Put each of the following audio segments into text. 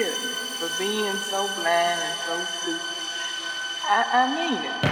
for being so blind and so stupid. I, I mean it.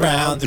Round.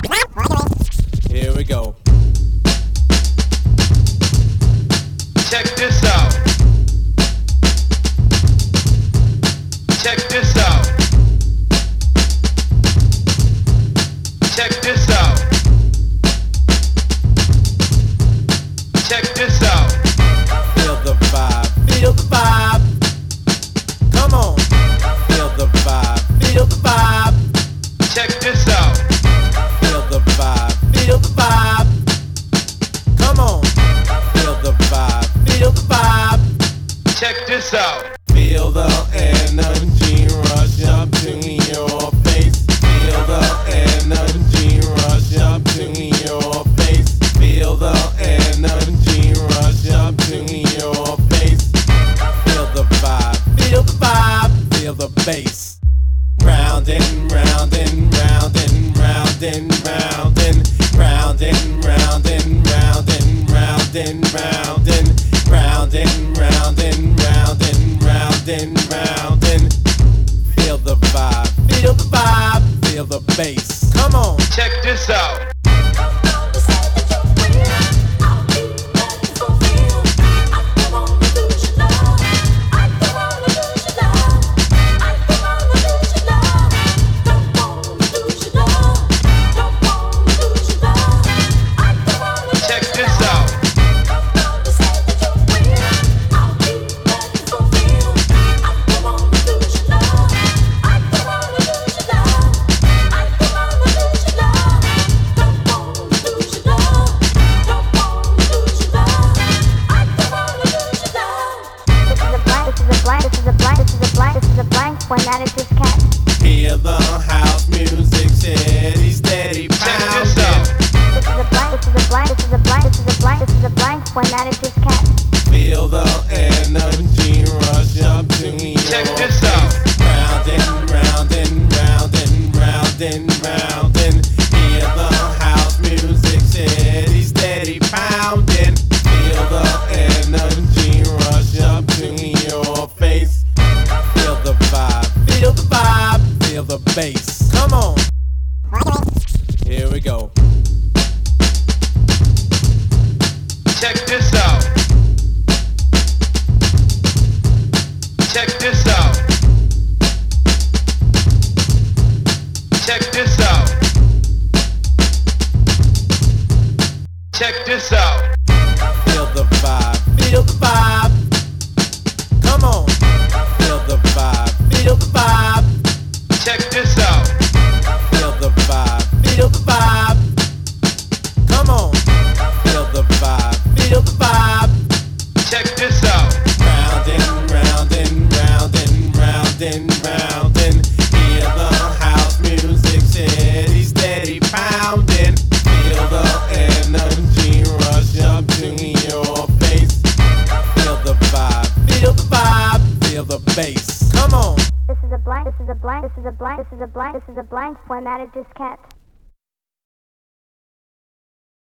one at a discount.